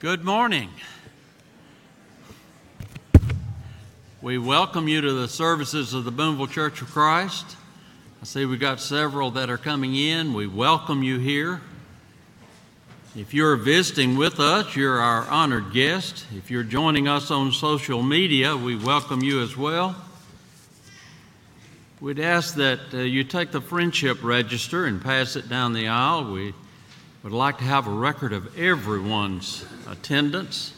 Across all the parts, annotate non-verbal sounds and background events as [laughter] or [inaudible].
Good morning. We welcome you to the services of the Boonville Church of Christ. I see we've got several that are coming in. We welcome you here. If you're visiting with us, you're our honored guest. If you're joining us on social media, we welcome you as well. We'd ask that uh, you take the friendship register and pass it down the aisle. We would like to have a record of everyone's attendance.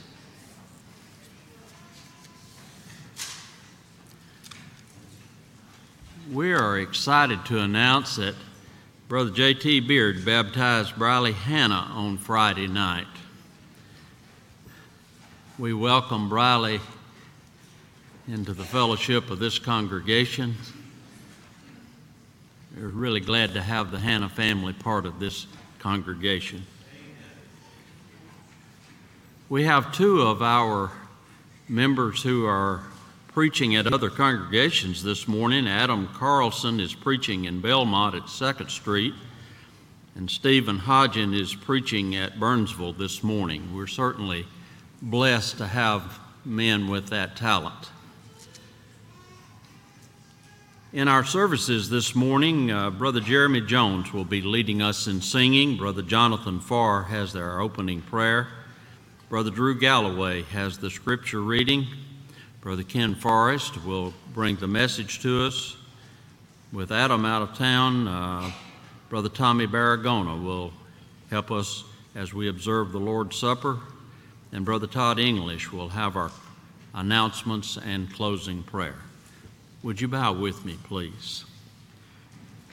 We are excited to announce that Brother J.T. Beard baptized Briley Hannah on Friday night. We welcome Briley into the fellowship of this congregation. We're really glad to have the Hannah family part of this congregation. We have two of our members who are preaching at other congregations this morning. Adam Carlson is preaching in Belmont at 2nd Street, and Stephen Hodgen is preaching at Burnsville this morning. We're certainly blessed to have men with that talent. In our services this morning, uh, Brother Jeremy Jones will be leading us in singing. Brother Jonathan Farr has our opening prayer. Brother Drew Galloway has the scripture reading. Brother Ken Forrest will bring the message to us. With Adam out of town, uh, Brother Tommy Baragona will help us as we observe the Lord's Supper. And Brother Todd English will have our announcements and closing prayer. Would you bow with me, please?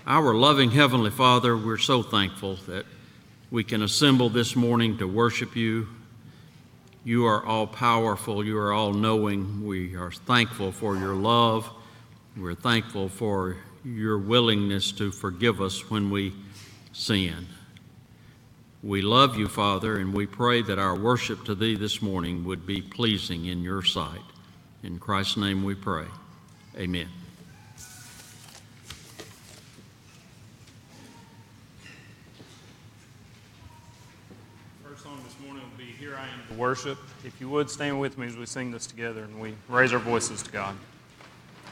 Our loving Heavenly Father, we're so thankful that we can assemble this morning to worship you you are all powerful. You are all knowing. We are thankful for your love. We're thankful for your willingness to forgive us when we sin. We love you, Father, and we pray that our worship to Thee this morning would be pleasing in your sight. In Christ's name we pray. Amen. First song this morning will be Here I Am to worship. If you would stand with me as we sing this together and we raise our voices to God.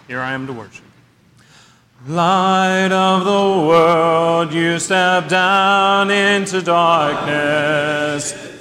Here I am to worship. Light of the world, you step down into darkness.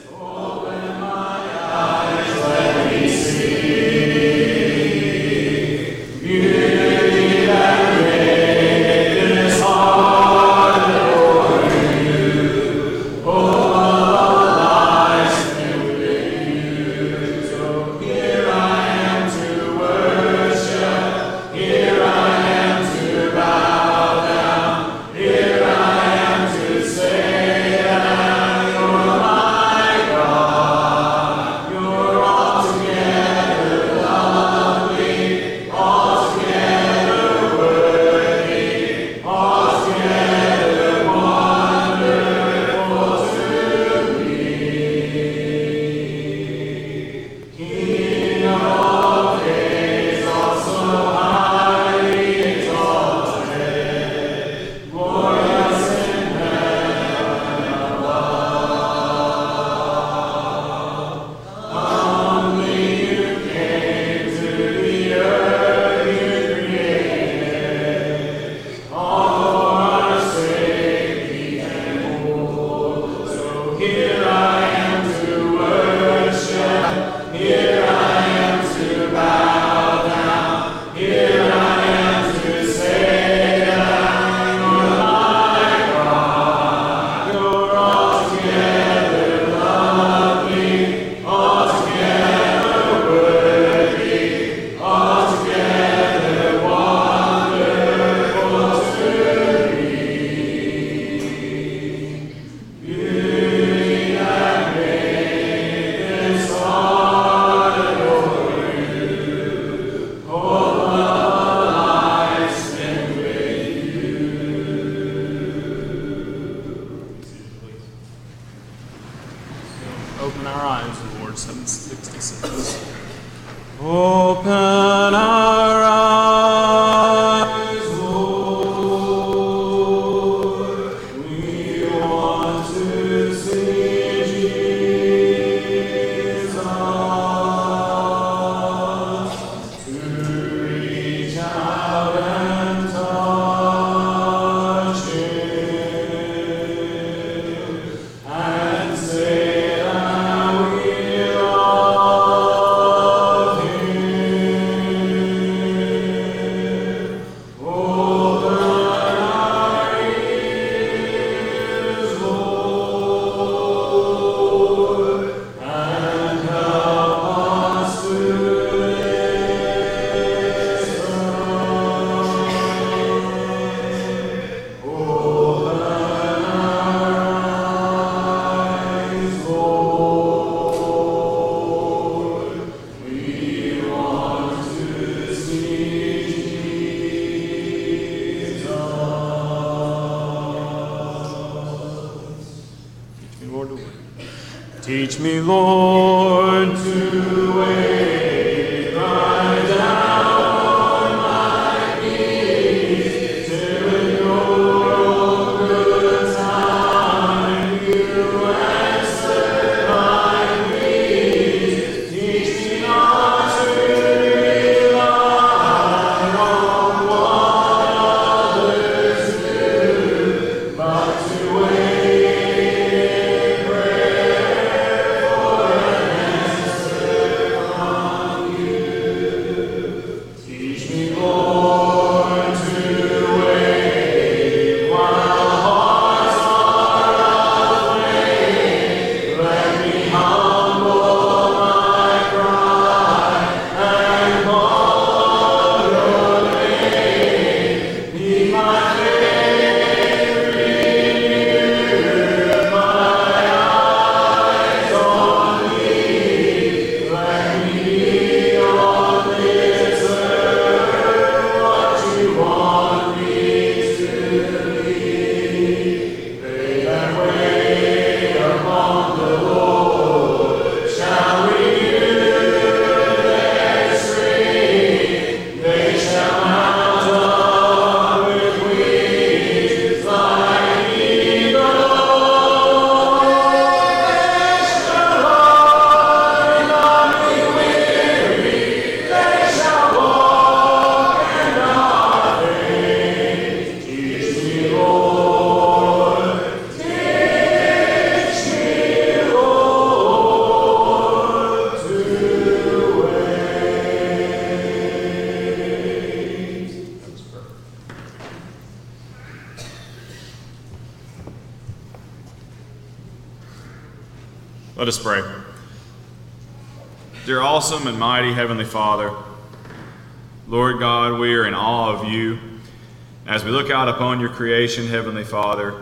As we look out upon your creation, Heavenly Father,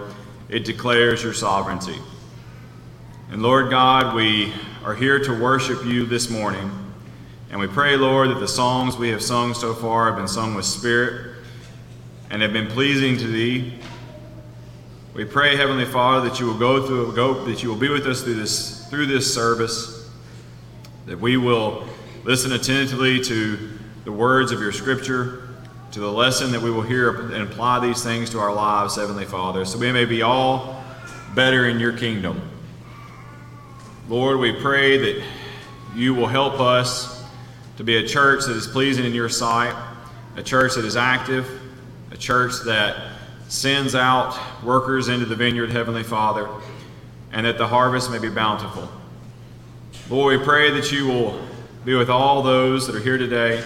it declares your sovereignty. And Lord God, we are here to worship you this morning. And we pray, Lord, that the songs we have sung so far have been sung with spirit and have been pleasing to thee. We pray, Heavenly Father, that you will go through, go, that you will be with us through this through this service, that we will listen attentively to the words of your Scripture, to the lesson that we will hear, and apply these things to our lives, Heavenly Father, so we may be all better in your kingdom. Lord, we pray that you will help us to be a church that is pleasing in your sight, a church that is active, a church that sends out workers into the vineyard, Heavenly Father, and that the harvest may be bountiful. Lord, we pray that you will be with all those that are here today,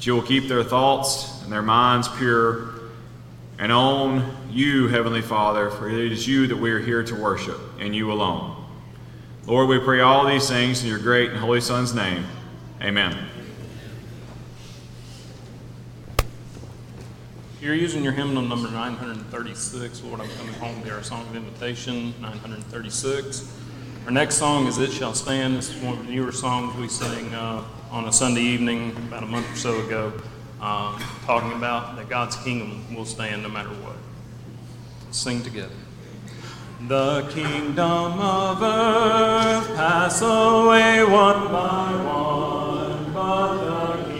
that you will keep their thoughts and their minds pure, and on you, Heavenly Father, for it is you that we are here to worship, and you alone. Lord, we pray all these things in your great and holy Son's name. Amen. You're using your hymnal number 936, Lord, I'm coming home, to our song of invitation, 936. Our next song is It Shall Stand. This is one of the newer songs we sing. uh, on a Sunday evening about a month or so ago, um, talking about that God's kingdom will stand no matter what. Sing together. The kingdom of earth pass away one by one, but the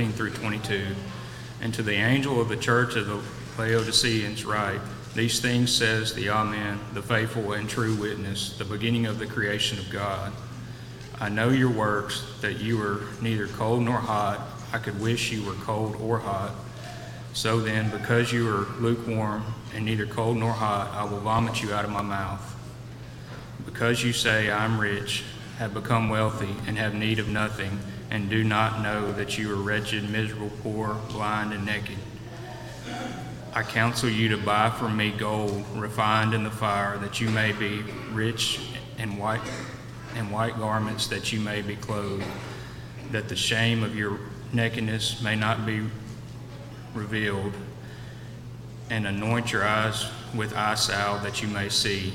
14 through 22. And to the angel of the church of the Laodiceans write, These things says the Amen, the faithful and true witness, the beginning of the creation of God. I know your works, that you are neither cold nor hot. I could wish you were cold or hot. So then, because you are lukewarm and neither cold nor hot, I will vomit you out of my mouth. Because you say, I am rich, have become wealthy, and have need of nothing, and do not know that you are wretched, miserable, poor, blind, and naked. I counsel you to buy from me gold refined in the fire, that you may be rich and white and white garments that you may be clothed, that the shame of your nakedness may not be revealed, and anoint your eyes with eye salve that you may see.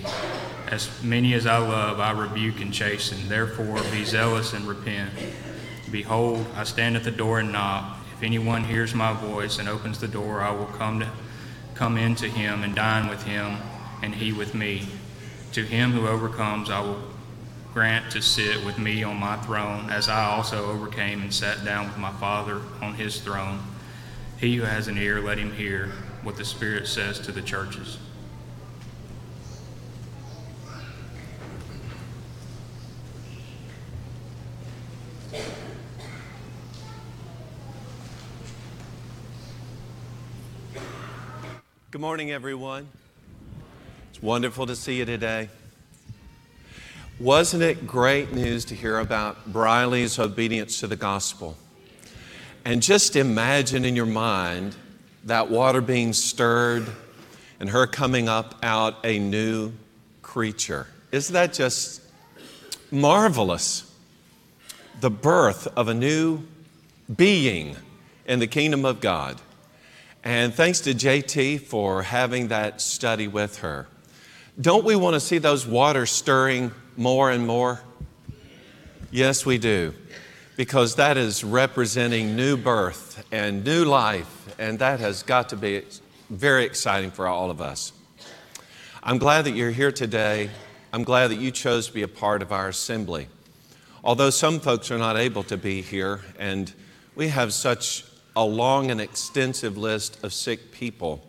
As many as I love, I rebuke and chasten. Therefore, be zealous and repent. Behold, I stand at the door and knock. If anyone hears my voice and opens the door, I will come to come into him and dine with him, and he with me. To him who overcomes, I will grant to sit with me on my throne, as I also overcame and sat down with my Father on his throne. He who has an ear, let him hear what the Spirit says to the churches. Good morning, everyone. It's wonderful to see you today. Wasn't it great news to hear about Briley's obedience to the gospel? And just imagine in your mind that water being stirred and her coming up out a new creature. Isn't that just marvelous? The birth of a new being in the kingdom of God. And thanks to JT for having that study with her. Don't we want to see those waters stirring more and more? Yes, we do. Because that is representing new birth and new life, and that has got to be very exciting for all of us. I'm glad that you're here today. I'm glad that you chose to be a part of our assembly. Although some folks are not able to be here, and we have such a long and extensive list of sick people.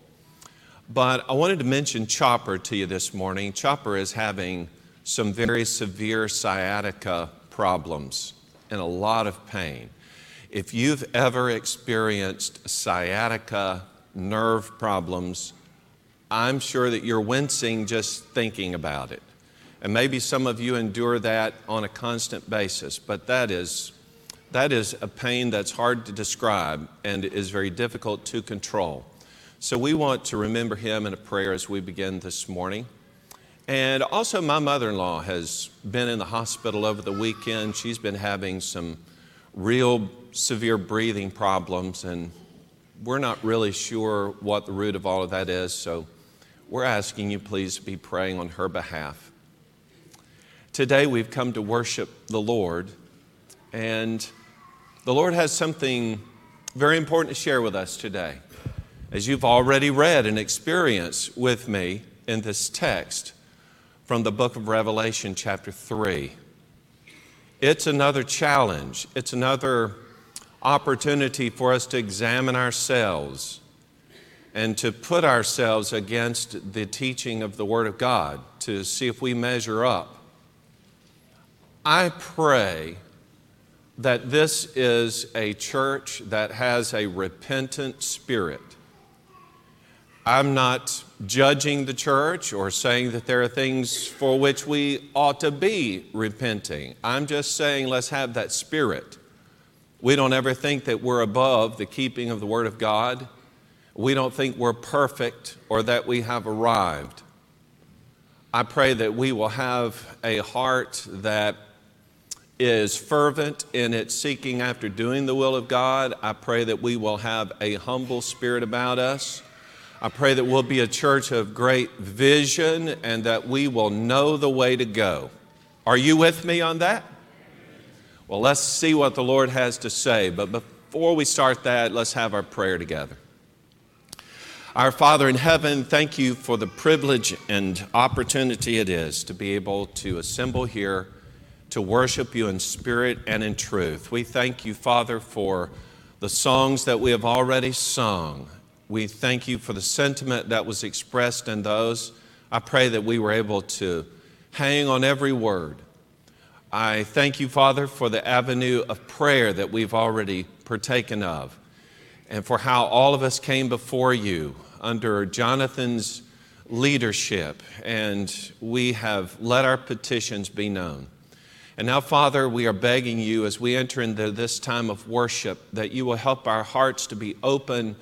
But I wanted to mention Chopper to you this morning. Chopper is having some very severe sciatica problems and a lot of pain. If you've ever experienced sciatica nerve problems, I'm sure that you're wincing just thinking about it. And maybe some of you endure that on a constant basis, but that is that is a pain that's hard to describe and is very difficult to control. So we want to remember him in a prayer as we begin this morning. And also, my mother in law has been in the hospital over the weekend. She's been having some real severe breathing problems, and we're not really sure what the root of all of that is. So we're asking you, please, be praying on her behalf. Today, we've come to worship the Lord, and the Lord has something very important to share with us today. As you've already read and experienced with me in this text, from the book of Revelation, chapter 3. It's another challenge, it's another opportunity for us to examine ourselves and to put ourselves against the teaching of the Word of God to see if we measure up. I pray that this is a church that has a repentant spirit I'm not judging the church or saying that there are things for which we ought to be repenting. I'm just saying let's have that spirit. We don't ever think that we're above the keeping of the Word of God. We don't think we're perfect or that we have arrived. I pray that we will have a heart that is fervent in its seeking after doing the will of God. I pray that we will have a humble spirit about us. I pray that we'll be a church of great vision and that we will know the way to go. Are you with me on that? Well, let's see what the Lord has to say. But before we start that, let's have our prayer together. Our Father in heaven, thank you for the privilege and opportunity it is to be able to assemble here to worship you in spirit and in truth. We thank you, Father, for the songs that we have already sung. We thank you for the sentiment that was expressed in those. I pray that we were able to hang on every word. I thank you, Father, for the avenue of prayer that we've already partaken of, and for how all of us came before you under Jonathan's leadership, and we have let our petitions be known. And now, Father, we are begging you as we enter into this time of worship that you will help our hearts to be open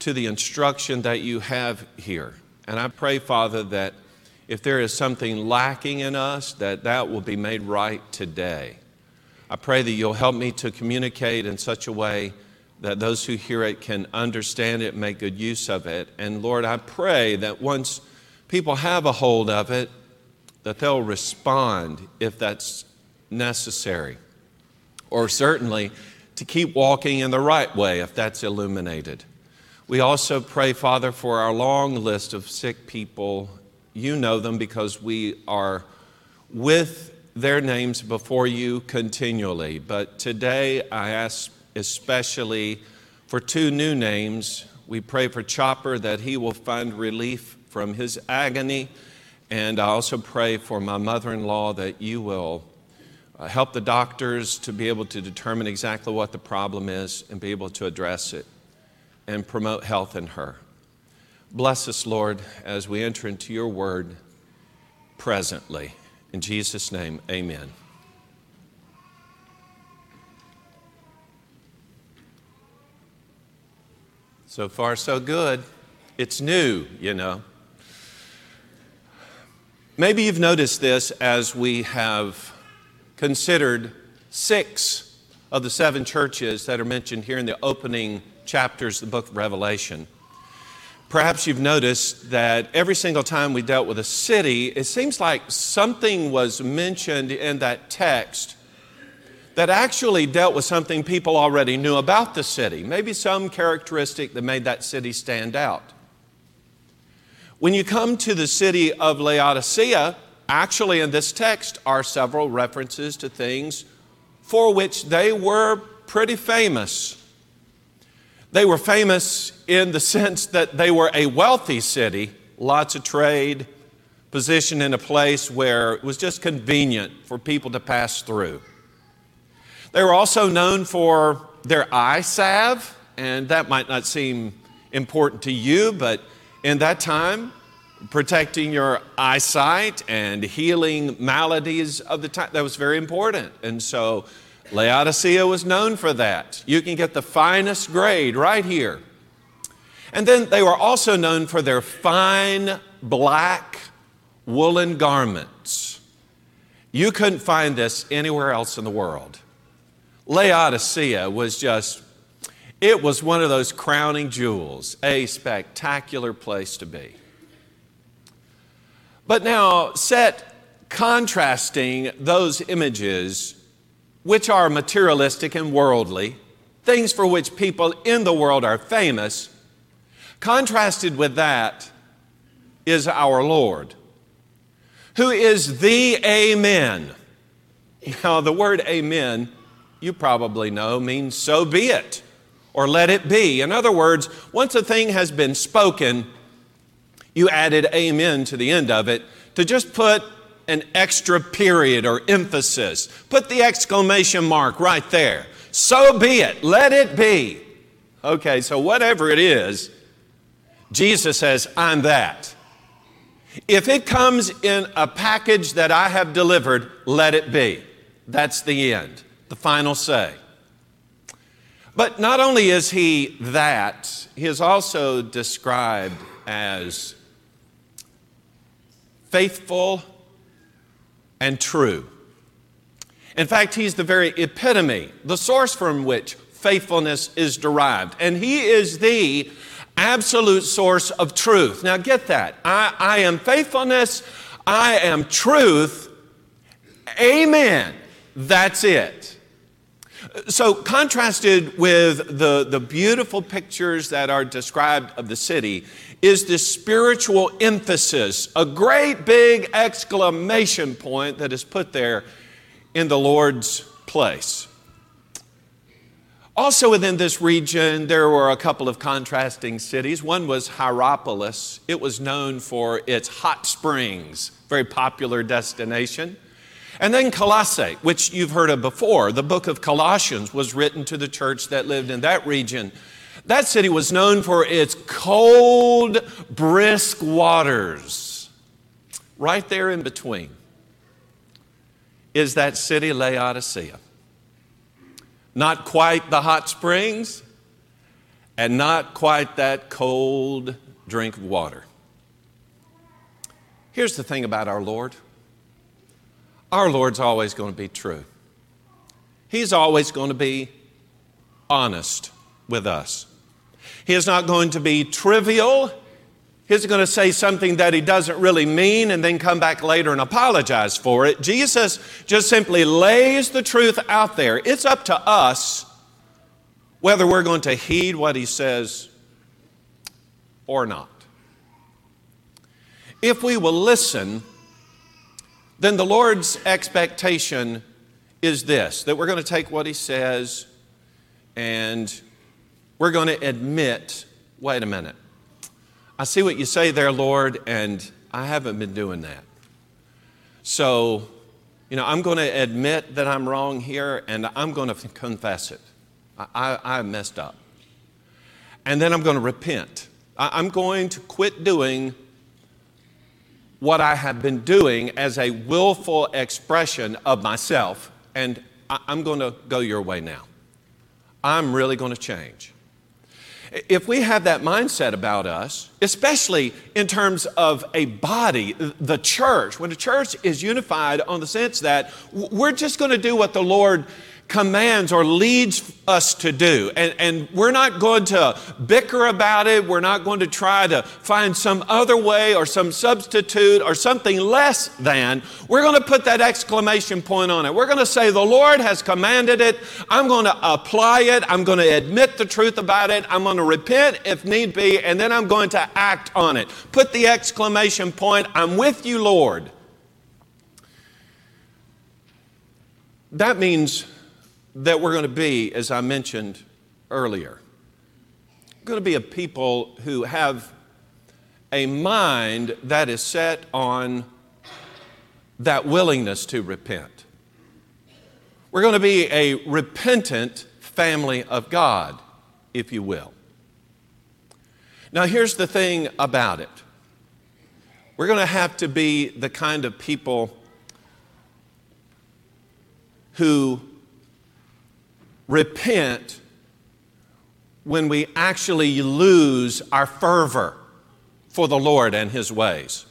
to the instruction that you have here. And I pray, Father, that if there is something lacking in us, that that will be made right today. I pray that you'll help me to communicate in such a way that those who hear it can understand it, make good use of it. And Lord, I pray that once people have a hold of it, that they'll respond if that's necessary. Or certainly to keep walking in the right way if that's illuminated. We also pray, Father, for our long list of sick people. You know them because we are with their names before you continually. But today I ask especially for two new names. We pray for Chopper that he will find relief from his agony. And I also pray for my mother in law that you will uh, help the doctors to be able to determine exactly what the problem is and be able to address it and promote health in her. Bless us, Lord, as we enter into your word presently. In Jesus' name, amen. So far, so good. It's new, you know. Maybe you've noticed this as we have considered six of the seven churches that are mentioned here in the opening chapters of the book of Revelation. Perhaps you've noticed that every single time we dealt with a city, it seems like something was mentioned in that text that actually dealt with something people already knew about the city, maybe some characteristic that made that city stand out. When you come to the city of Laodicea, actually in this text are several references to things for which they were pretty famous. They were famous in the [laughs] sense that they were a wealthy city, lots of trade, positioned in a place where it was just convenient for people to pass through. They were also known for their eye salve, and that might not seem important to you, but in that time, protecting your eyesight and healing maladies of the time, that was very important. And so Laodicea was known for that. You can get the finest grade right here. And then they were also known for their fine black woolen garments. You couldn't find this anywhere else in the world. Laodicea was just, it was one of those crowning jewels, a spectacular place to be. But now, set contrasting those images, which are materialistic and worldly, things for which people in the world are famous, contrasted with that is our Lord, who is the Amen. Now, the word Amen you probably know, means so be it or let it be. In other words, once a thing has been spoken, you added amen to the end of it to just put an extra period or emphasis. Put the exclamation mark right there. So be it. Let it be. Okay, so whatever it is, Jesus says, I'm that. If it comes in a package that I have delivered, let it be. That's the end the final say. But not only is he that, he is also described as faithful and true. In fact, he's the very epitome, the source from which faithfulness is derived. And he is the absolute source of truth. Now, get that. I, I am faithfulness, I am truth. Amen. That's it. So, contrasted with the, the beautiful pictures that are described of the city, is this spiritual emphasis, a great big exclamation point that is put there in the Lord's place. Also, within this region, there were a couple of contrasting cities. One was Hierapolis. It was known for its hot springs, very popular destination. And then Colossae, which you've heard of before. The book of Colossians was written to the church that lived in that region. That city was known for its cold, brisk waters. Right there in between is that city, Laodicea. Not quite the hot springs, and not quite that cold drink of water. Here's the thing about our Lord our Lord's always going to be true, He's always going to be honest with us. He is not going to be trivial. He's going to say something that he doesn't really mean and then come back later and apologize for it. Jesus just simply lays the truth out there. It's up to us whether we're going to heed what he says or not. If we will listen, then the Lord's expectation is this that we're going to take what he says and we're going to admit wait a minute. I see what you say there, Lord, and I haven't been doing that. So, you know, I'm going to admit that I'm wrong here and I'm going to confess it. I, I, I messed up. And then I'm going to repent. I, I'm going to quit doing what I have been doing as a willful expression of myself, and I, I'm going to go your way now. I'm really going to change. If we have that mindset about us, especially in terms of a body, the church, when the church is unified on the sense that we're just going to do what the Lord commands or leads us to do. And, and we're not going to bicker about it. We're not going to try to find some other way or some substitute or something less than. We're going to put that exclamation point on it. We're going to say, The Lord has commanded it. I'm going to apply it. I'm going to admit the truth about it. I'm going to repent if need be, and then I'm going to act on it. Put the exclamation point, I'm with you, Lord. That means that we're going to be, as I mentioned earlier. We're going to be a people who have a mind that is set on that willingness to repent. We're going to be a repentant family of God, if you will. Now, here's the thing about it we're going to have to be the kind of people who repent when we actually lose our fervor for the Lord and His ways.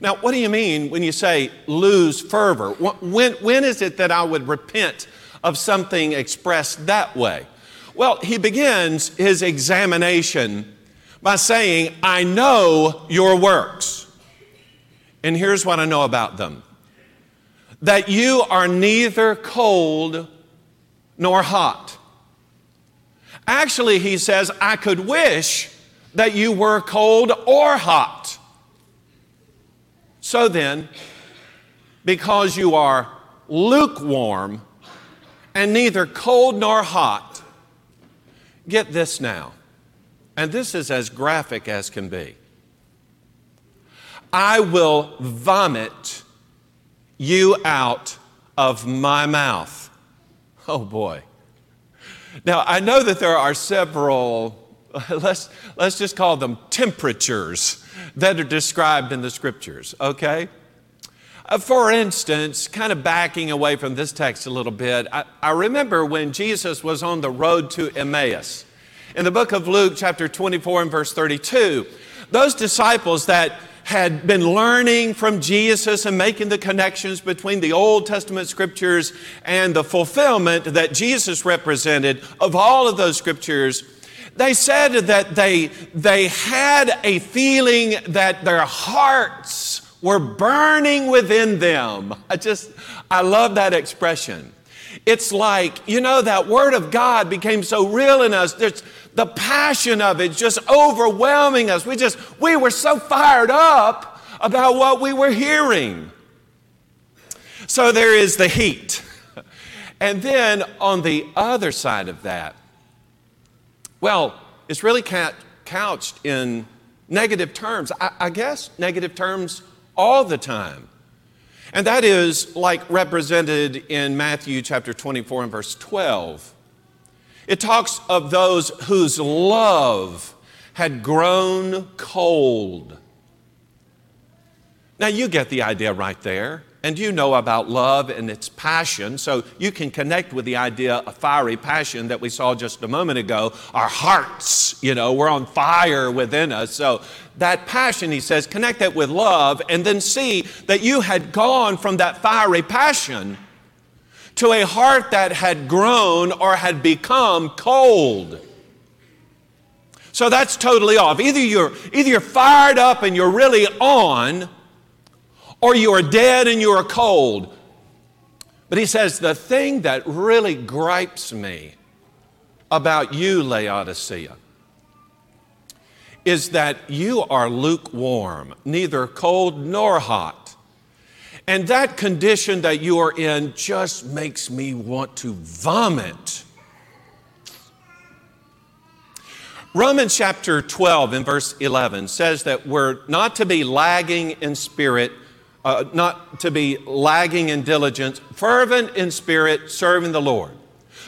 Now, what do you mean when you say lose fervor? When, when is it that I would repent of something expressed that way? Well, he begins his examination by saying, I know your works. And here's what I know about them that you are neither cold nor hot. Actually, he says, I could wish that you were cold or hot. So then, because you are lukewarm and neither cold nor hot, get this now, and this is as graphic as can be. I will vomit you out of my mouth. Oh boy. Now, I know that there are several, [laughs] let's, let's just call them temperatures that are described in the scriptures, okay? Uh, for instance, kind of backing away from this text a little bit, I, I remember when Jesus was on the road to Emmaus. In the book of Luke, chapter 24 and verse 32, those disciples that had been learning from Jesus and making the connections between the Old Testament scriptures and the fulfillment that Jesus represented of all of those scriptures, they said that they, they had a feeling that their hearts were burning within them. I just, I love that expression. It's like, you know, that Word of God became so real in us. There's, the passion of it just overwhelming us. We just, we were so fired up about what we were hearing. So there is the heat. [laughs] And then on the other side of that, well, it's really couched in negative terms. I, I guess negative terms all the time. And that is like represented in Matthew chapter 24 and verse 12. It talks of those whose love had grown cold. Now, you get the idea right there. And you know about love and its passion, so you can connect with the idea of fiery passion that we saw just a moment ago. Our hearts, you know, we're on fire within us. So that passion, he says, connect that with love and then see that you had gone from that fiery passion to a heart that had grown or had become cold. So that's totally off. Either you're, either you're fired up and you're really on, or you are dead and you are cold. But he says, the thing that really gripes me about you, Laodicea, is that you are lukewarm, neither cold nor hot. And that condition that you are in just makes me want to vomit. Romans chapter 12 and verse 11 says that we're not to be lagging in spirit uh, not to be lagging in diligence, fervent in spirit, serving the Lord.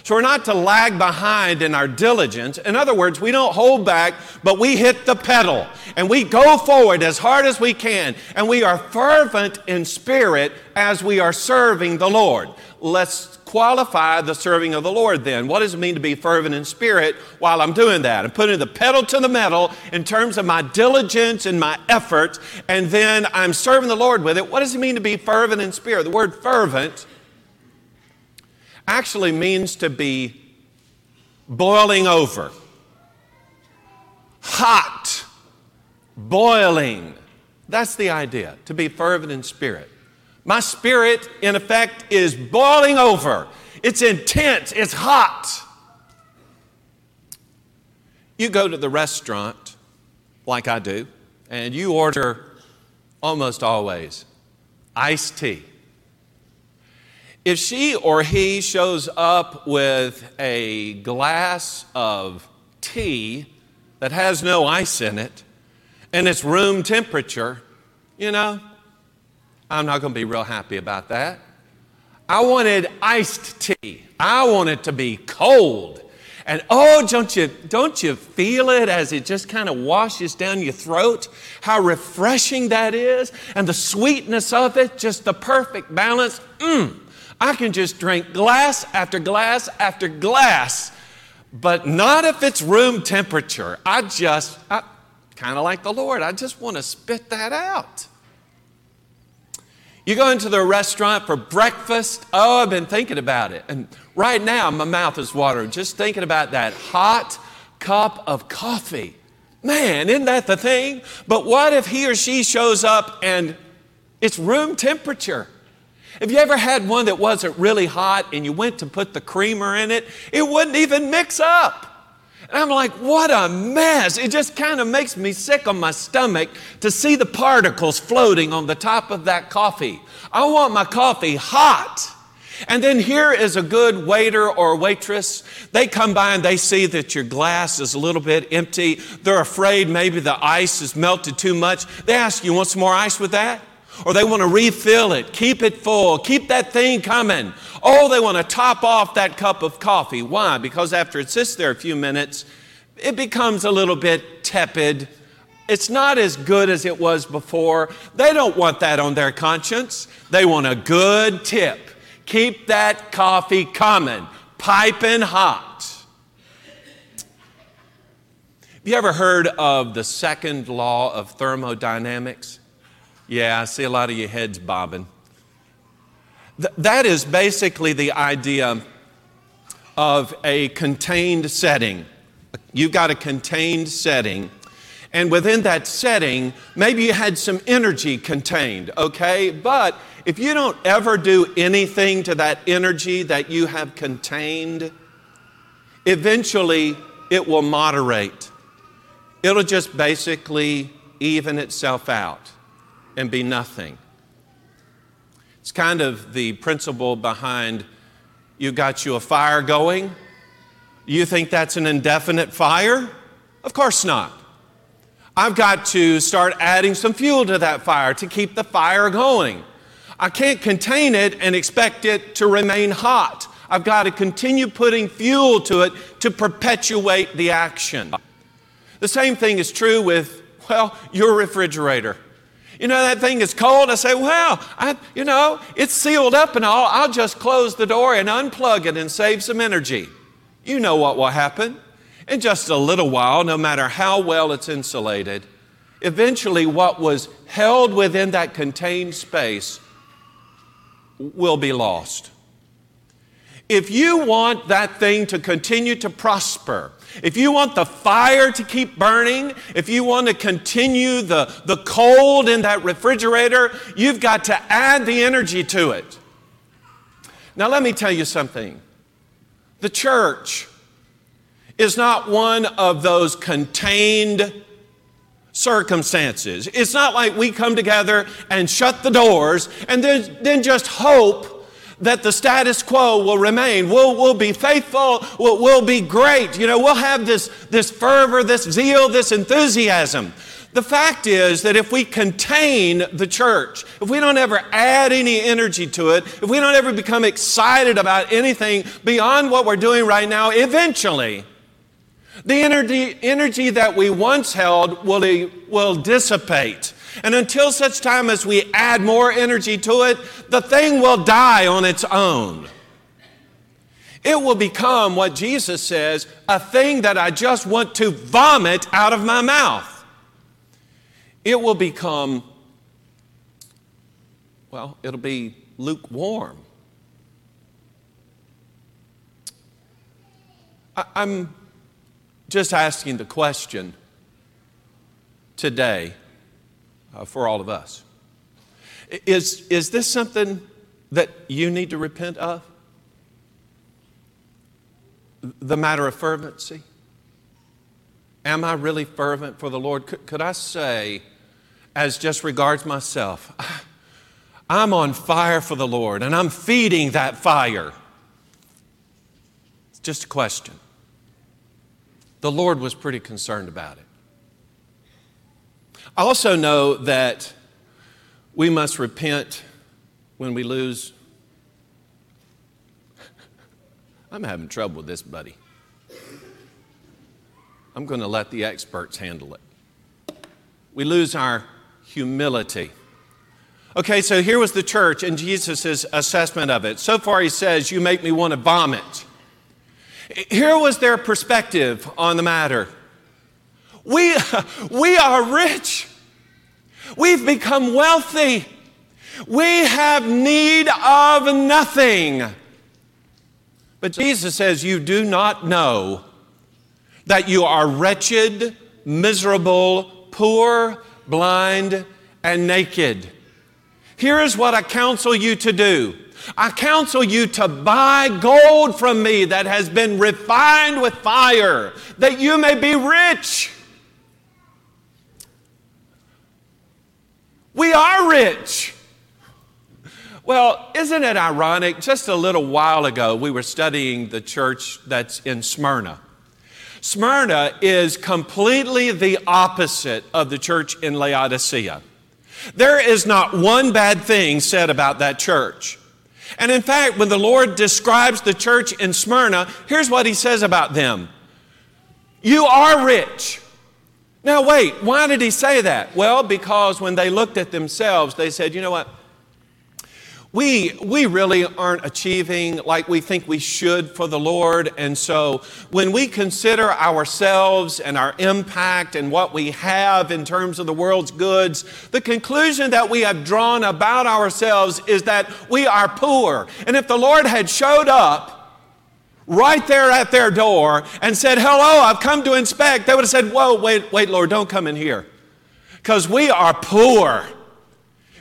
So we're not to lag behind in our diligence. In other words, we don't hold back, but we hit the pedal and we go forward as hard as we can. And we are fervent in spirit as we are serving the Lord. Let's qualify the serving of the Lord then? What does it mean to be fervent in spirit while I'm doing that? I'm putting the pedal to the metal in terms of my diligence and my efforts, and then I'm serving the Lord with it. What does it mean to be fervent in spirit? The word fervent actually means to be boiling over, hot, boiling. That's the idea, to be fervent in spirit. My spirit, in effect, is boiling over. It's intense, it's hot. You go to the restaurant, like I do, and you order almost always iced tea. If she or he shows up with a glass of tea that has no ice in it and it's room temperature, you know, I'm not going to be real happy about that. I wanted iced tea. I want it to be cold. And oh, don't you, don't you feel it as it just kind of washes down your throat? How refreshing that is. And the sweetness of it, just the perfect balance. Mmm. I can just drink glass after glass after glass, but not if it's room temperature. I just, I, kind of like the Lord, I just want to spit that out. You go into the restaurant for breakfast. Oh, I've been thinking about it. And right now, my mouth is watering just thinking about that hot cup of coffee. Man, isn't that the thing? But what if he or she shows up and it's room temperature? Have you ever had one that wasn't really hot and you went to put the creamer in it? It wouldn't even mix up. And I'm like, what a mess. It just kind of makes me sick on my stomach to see the particles floating on the top of that coffee. I want my coffee hot. And then here is a good waiter or waitress. They come by and they see that your glass is a little bit empty. They're afraid maybe the ice has melted too much. They ask you, want some more ice with that? Or they want to refill it, keep it full, keep that thing coming. Oh, they want to top off that cup of coffee. Why? Because after it sits there a few minutes, it becomes a little bit tepid. It's not as good as it was before. They don't want that on their conscience. They want a good tip. Keep that coffee coming, piping hot. Have you ever heard of the second law of thermodynamics? Yeah, I see a lot of your heads bobbing. Th- that is basically the idea of a contained setting. You've got a contained setting. And within that setting, maybe you had some energy contained, okay? But if you don't ever do anything to that energy that you have contained, eventually it will moderate. It'll just basically even itself out and be nothing. It's kind of the principle behind you got you a fire going. You think that's an indefinite fire? Of course not. I've got to start adding some fuel to that fire to keep the fire going. I can't contain it and expect it to remain hot. I've got to continue putting fuel to it to perpetuate the action. The same thing is true with, well, your refrigerator. You know, that thing is cold. I say, well, I, you know, it's sealed up and all. I'll just close the door and unplug it and save some energy. You know what will happen. In just a little while, no matter how well it's insulated, eventually what was held within that contained space will be lost. If you want that thing to continue to prosper, if you want the fire to keep burning, if you want to continue the, the cold in that refrigerator, you've got to add the energy to it. Now, let me tell you something. The church is not one of those contained circumstances. It's not like we come together and shut the doors and then, then just hope that the status quo will remain. We'll, we'll be faithful. We'll, we'll be great. You know, we'll have this, this fervor, this zeal, this enthusiasm. The fact is that if we contain the church, if we don't ever add any energy to it, if we don't ever become excited about anything beyond what we're doing right now, eventually, the energy, energy that we once held will, will dissipate. And until such time as we add more energy to it, the thing will die on its own. It will become what Jesus says a thing that I just want to vomit out of my mouth. It will become, well, it'll be lukewarm. I, am just asking the question today uh, for all of us. Is, is this something that you need to repent of? The matter of fervency? Am I really fervent for the Lord? Could, could I say, as just regards myself, [sighs] I'm on fire for the Lord and I'm feeding that fire? It's just a question. The Lord was pretty concerned about it. I also know that we must repent when we lose. I'm having trouble with this, buddy. I'm going to let the experts handle it. We lose our humility. Okay, so here was the church and Jesus' assessment of it. So far, he says, You make me want to vomit. Here was their perspective on the matter. We, [laughs] we are rich. We've become wealthy. We have need of nothing. But Jesus says, You do not know that you are wretched, miserable, poor, blind, and naked. Here is what I counsel you to do. I counsel you to buy gold from me that has been refined with fire, that you may be rich We are rich. Well, isn't it ironic? Just a little while ago, we were studying the church that's in Smyrna. Smyrna is completely the opposite of the church in Laodicea. There is not one bad thing said about that church. And in fact, when the Lord describes the church in Smyrna, here's what he says about them You are rich. Now, wait, why did he say that? Well, because when they looked at themselves, they said, you know what? We, we really aren't achieving like we think we should for the Lord. And so when we consider ourselves and our impact and what we have in terms of the world's goods, the conclusion that we have drawn about ourselves is that we are poor. And if the Lord had showed up right there at their door and said, Hello, I've come to inspect, they would have said, Whoa, wait, wait, Lord, don't come in here. Because we are poor.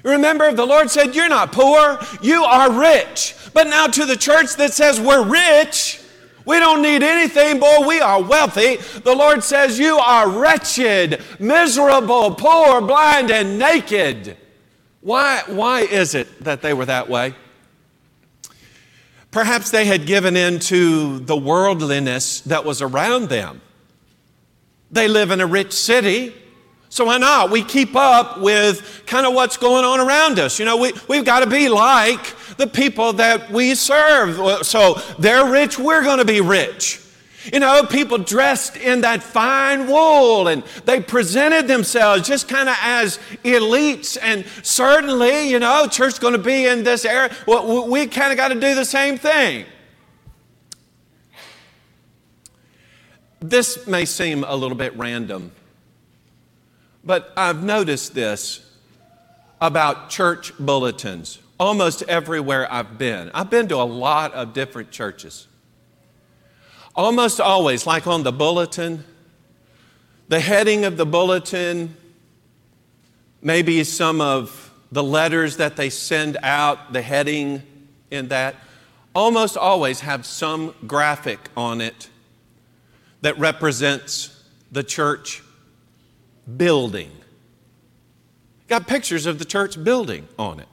Remember, the Lord said, You're not poor, you are rich. But now to the church that says we're rich, we don't need anything, boy, we are wealthy. The Lord says, You are wretched, miserable, poor, blind, and naked. Why, why is it that they were that way? Perhaps they had given in to the worldliness that was around them. They live in a rich city, so why not? We keep up with kind of what's going on around us. You know, we, we've got to be like the people that we serve. So they're rich, we're going to be rich. You know, people dressed in that fine wool and they presented themselves just kind of as elites. And certainly, you know, church's going to be in this area. Well, we kind of got to do the same thing. This may seem a little bit random, but I've noticed this about church bulletins almost everywhere I've been. I've been to a lot of different churches. Almost always, like on the bulletin, the heading of the bulletin, maybe some of the letters that they send out, the heading in that, almost always have some graphic on it that represents the church building. Got pictures of the church building on it.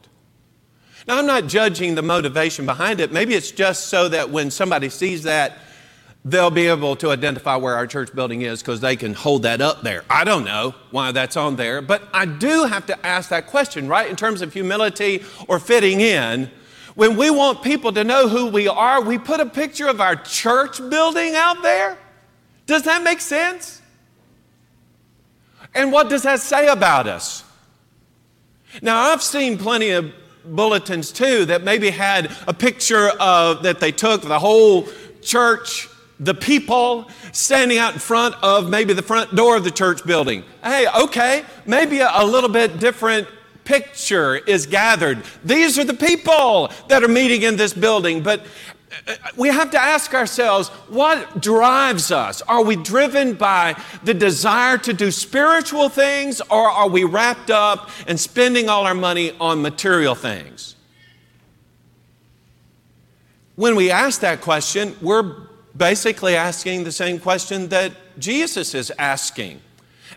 Now, I'm not judging the motivation behind it. Maybe it's just so that when somebody sees that, they'll be able to identify where our church building is because they can hold that up there. I don't know why that's on there, but I do have to ask that question, right? In terms of humility or fitting in. When we want people to know who we are, we put a picture of our church building out there. Does that make sense? And what does that say about us? Now, I've seen plenty of bulletins too that maybe had a picture of that they took the whole church the people standing out in front of maybe the front door of the church building. Hey, okay, maybe a, a, little bit different picture is gathered. These are the people that are meeting in this building, but uh, we have to ask ourselves what drives us? Are we driven by the desire to do spiritual things, or are we wrapped up and spending all our money on material things? When we ask that question, we're basically asking the same question that Jesus is asking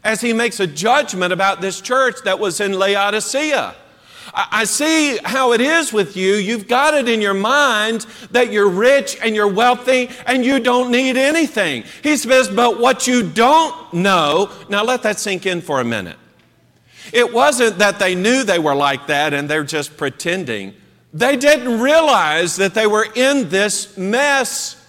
as he makes a judgment about this church that was in Laodicea. I see how it is with you. You've got it in your mind that you're rich and you're wealthy and you don't need anything. He says, but what you don't know, now let that sink in for a minute. It wasn't that they knew they were like that and they're just pretending. They didn't realize that they were in this mess.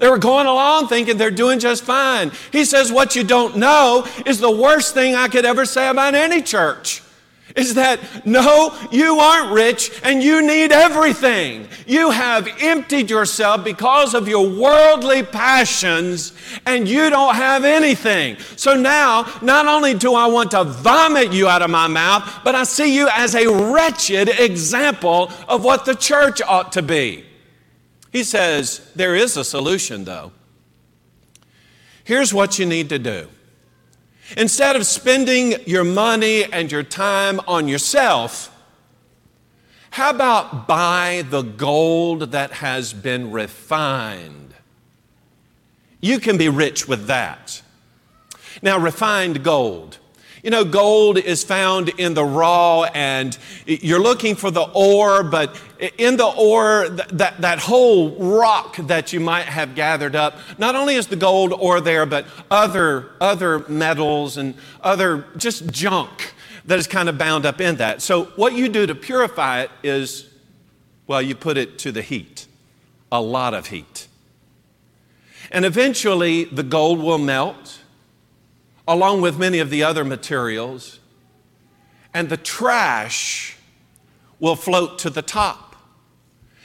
They were going along thinking they're doing just fine. He says, What you don't know is the worst thing I could ever say about any church. Is that no, you aren't rich and you need everything. You have emptied yourself because of your worldly passions and you don't have anything. So now, not only do I want to vomit you out of my mouth, but I see you as a wretched example of what the church ought to be. He says, There is a solution, though. Here's what you need to do. Instead of spending your money and your time on yourself, how about buy the gold that has been refined? You can be rich with that. Now, refined gold. You know, gold is found in the raw, and you're looking for the ore, but in the ore, that, that whole rock that you might have gathered up, not only is the gold ore there, but other, other metals and other just junk that is kind of bound up in that. So, what you do to purify it is, well, you put it to the heat, a lot of heat. And eventually, the gold will melt along with many of the other materials, and the trash will float to the top.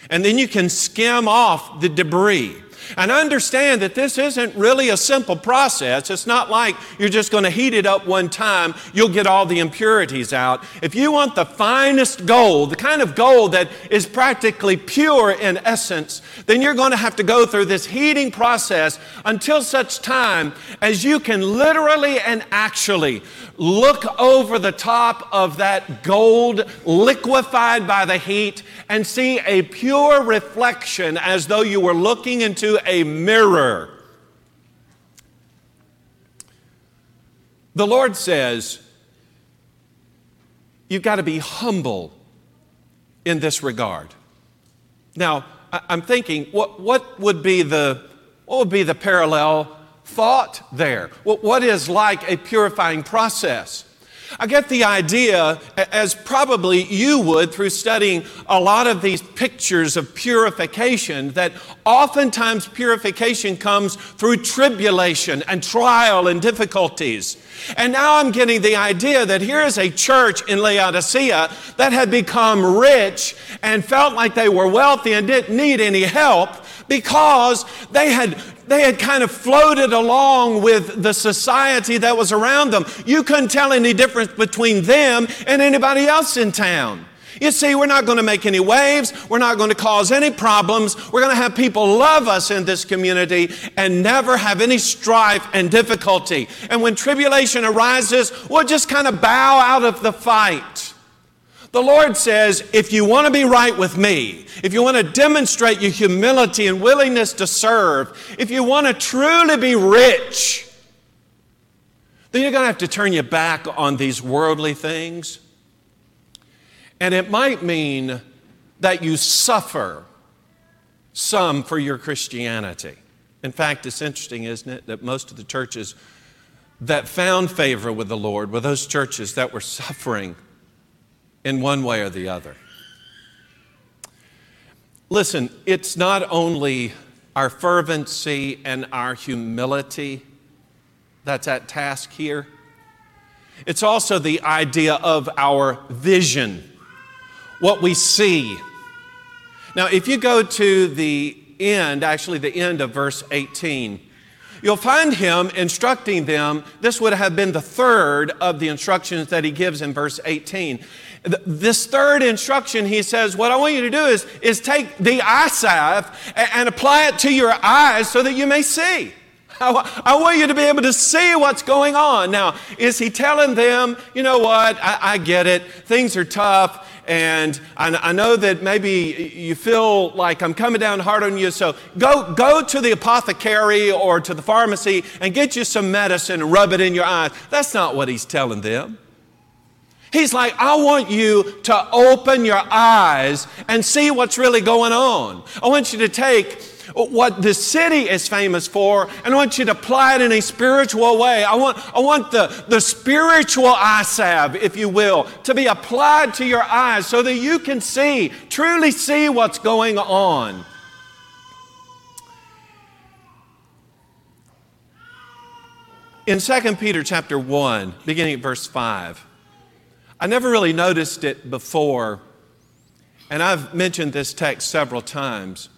And then you can skim off the debris. And understand that this isn't really a simple process. It's not like you're just going to heat it up one time, you'll get all the impurities out. If you want the finest gold, the kind of gold that is practically pure in essence, then you're going to have to go through this heating process until such time as you can literally and actually look over the top of that gold liquefied by the heat and see a pure reflection as though you were looking into a mirror. The Lord says, you've got to be humble in this regard. Now, I'm thinking, what, what, would, be the, what would be the parallel thought there? What, What is like a purifying process? I get the idea, as probably you would through studying a lot of these pictures of purification, that oftentimes purification comes through tribulation and trial and difficulties. And now I'm getting the idea that here is a church in Laodicea that had become rich and felt like they were wealthy and didn't need any help because they had they had kind of floated along with the society that was around them. You couldn't tell any difference between them and anybody else in town. You see, we're not going to make any waves. We're not going to cause any problems. We're going to have people love us in this community and never have any strife and difficulty. And when tribulation arises, we'll just kind of bow out of the fight. The Lord says, if you want to be right with me, if you want to demonstrate your humility and willingness to serve, if you want to truly be rich, then you're going to have to turn your back on these worldly things. And it might mean that you suffer some for your Christianity. In fact, it's interesting, isn't it, that most of the churches that found favor with the Lord were those churches that were suffering in one way or the other. Listen, it's not only our fervency and our humility that's at task here, it's also the idea of our vision, what we see. Now, if you go to the end, actually, the end of verse 18, you'll find him instructing them. This would have been the third of the instructions that he gives in verse 18. This third instruction, he says, what I want you to do is, is take the eye salve and, and apply it to your eyes so that you may see. I, want you to be able to see what's going on. Now, is he telling them, you know what, I, I get it, things are tough, and I, I, know that maybe you feel like I'm coming down hard on you, so go, go to the apothecary or to the pharmacy and get you some medicine and rub it in your eyes. That's not what he's telling them. He's like, I want you to open your eyes and see what's really going on. I want you to take what the city is famous for, and I want you to apply it in a spiritual way. I want, I want the, the spiritual eye salve, if you will, to be applied to your eyes so that you can see, truly see what's going on. In 2 Peter chapter 1, beginning at verse 5, I never really noticed it before, and I've mentioned this text several times.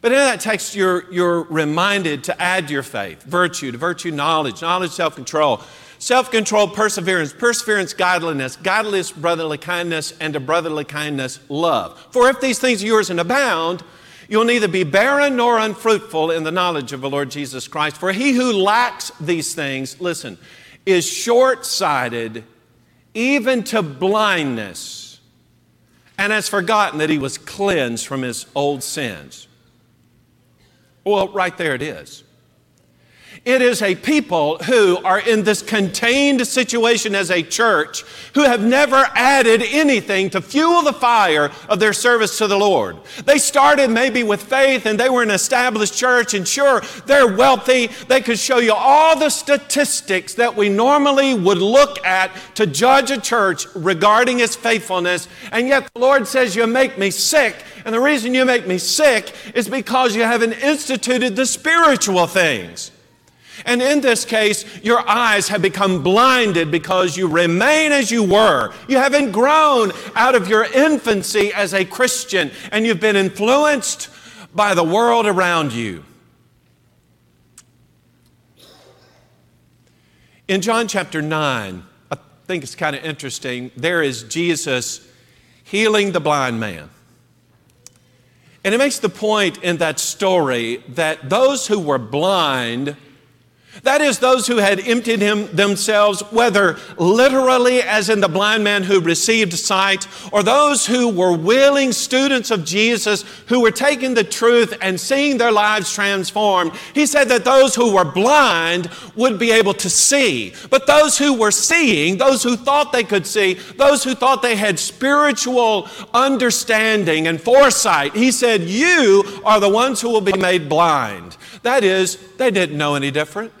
But in that text, you're, you're reminded to add your faith, virtue, to virtue, knowledge, knowledge, self control, self control, perseverance, perseverance, godliness, godliness, brotherly kindness, and to brotherly kindness, love. For if these things are yours and abound, you'll neither be barren nor unfruitful in the knowledge of the Lord Jesus Christ. For he who lacks these things, listen, is short sighted even to blindness, and has forgotten that he was cleansed from his old sins. Well, right there it is. It is a people who are in this contained situation as a church who have never added anything to fuel the fire of their service to the Lord. They started maybe with faith and they were an established church, and sure, they're wealthy. They could show you all the statistics that we normally would look at to judge a church regarding its faithfulness, and yet the Lord says, You make me sick. And the reason you make me sick is because you haven't instituted the spiritual things. And in this case, your eyes have become blinded because you remain as you were. You haven't grown out of your infancy as a Christian, and you've been influenced by the world around you. In John chapter 9, I think it's kind of interesting, there is Jesus healing the blind man. And it makes the point in that story that those who were blind That is, those who had emptied him themselves, whether literally, as in the blind man who received sight, or those who were willing students of Jesus who were taking the truth and seeing their lives transformed. He said that those who were blind would be able to see. But those who were seeing, those who thought they could see, those who thought they had spiritual understanding and foresight, he said, You are the ones who will be made blind. That is, they didn't know any different.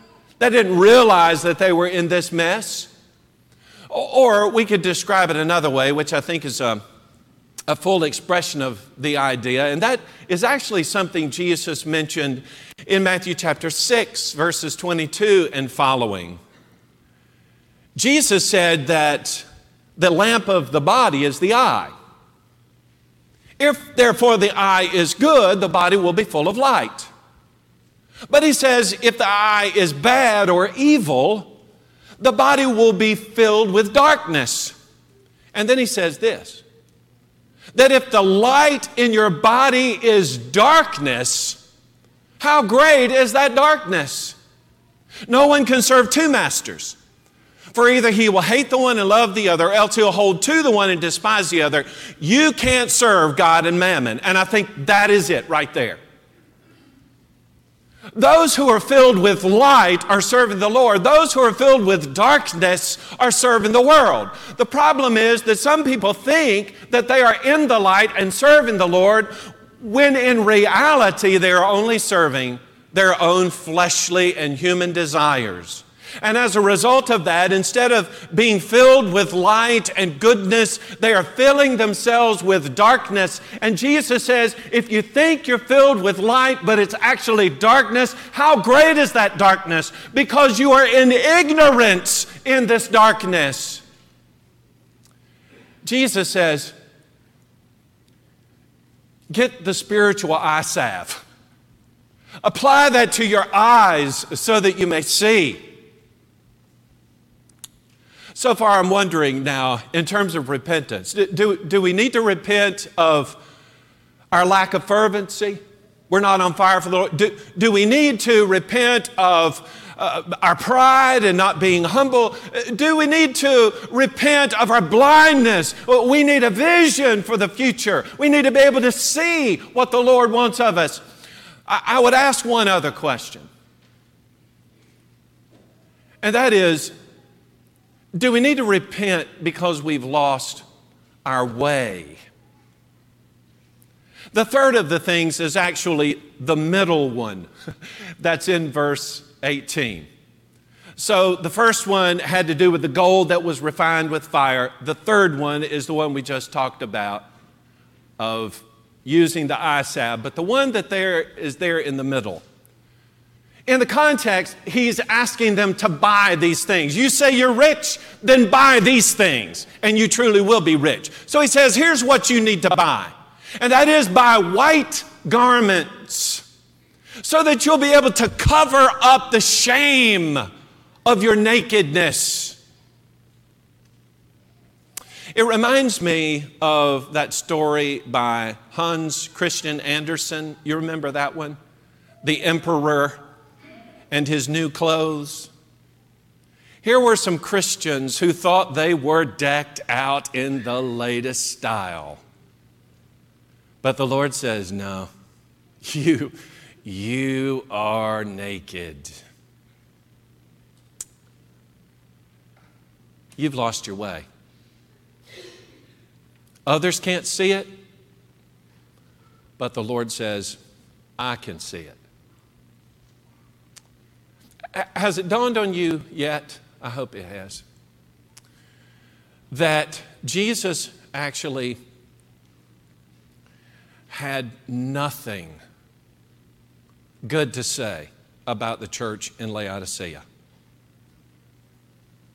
They didn't realize that they were in this mess. Or we could describe it another way, which I think is a, a full expression of the idea, and that is actually something Jesus mentioned in Matthew chapter 6, verses 22 and following. Jesus said that the lamp of the body is the eye. If therefore the eye is good, the body will be full of light. But he says if the eye is bad or evil, the body will be filled with darkness. And then he says this that if the light in your body is darkness, how great is that darkness? No one can serve two masters. For either he will hate the one and love the other, or else he'll hold to the one and despise the other. You can't serve God and mammon. And I think that is it right there. Those who are filled with light are serving the Lord. Those who are filled with darkness are serving the world. The problem is that some people think that they are in the light and serving the Lord when in reality they are only serving their own fleshly and human desires. And as a result of that, instead of being filled with light and goodness, they are filling themselves with darkness. And Jesus says, if you think you're filled with light, but it's actually darkness, how great is that darkness? Because you are in ignorance in this darkness. Jesus says, get the spiritual eye salve. Apply that to your eyes so that you may see. So far, I'm wondering now, in terms of repentance, do, do we need to repent of our lack of fervency? We're not on fire for the Lord. Do, do we need to repent of uh, our pride and not being humble? Do we need to repent of our blindness? We need a vision for the future. We need to be able to see what the Lord wants of us. I, I would ask one other question, and that is do we need to repent because we've lost our way? The third of the things is actually the middle one. [laughs] That's in verse 18. So the first one had to do with the gold that was refined with fire. The third one is the one we just talked about of using the salve. But the one that there is there in the middle in the context, he's asking them to buy these things. You say you're rich, then buy these things, and you truly will be rich. So he says, here's what you need to buy, and that is buy white garments so that you'll be able to cover up the shame of your nakedness. It reminds me of that story by Hans Christian Andersen. You remember that one? The Emperor and his new clothes. Here were some Christians who thought they were decked out in the latest style. But the Lord says, No, you, you are naked. You've lost your way. Others can't see it, but the Lord says, I can see it. Has it dawned on you yet? I hope it has. That Jesus actually had nothing good to say about the church in Laodicea.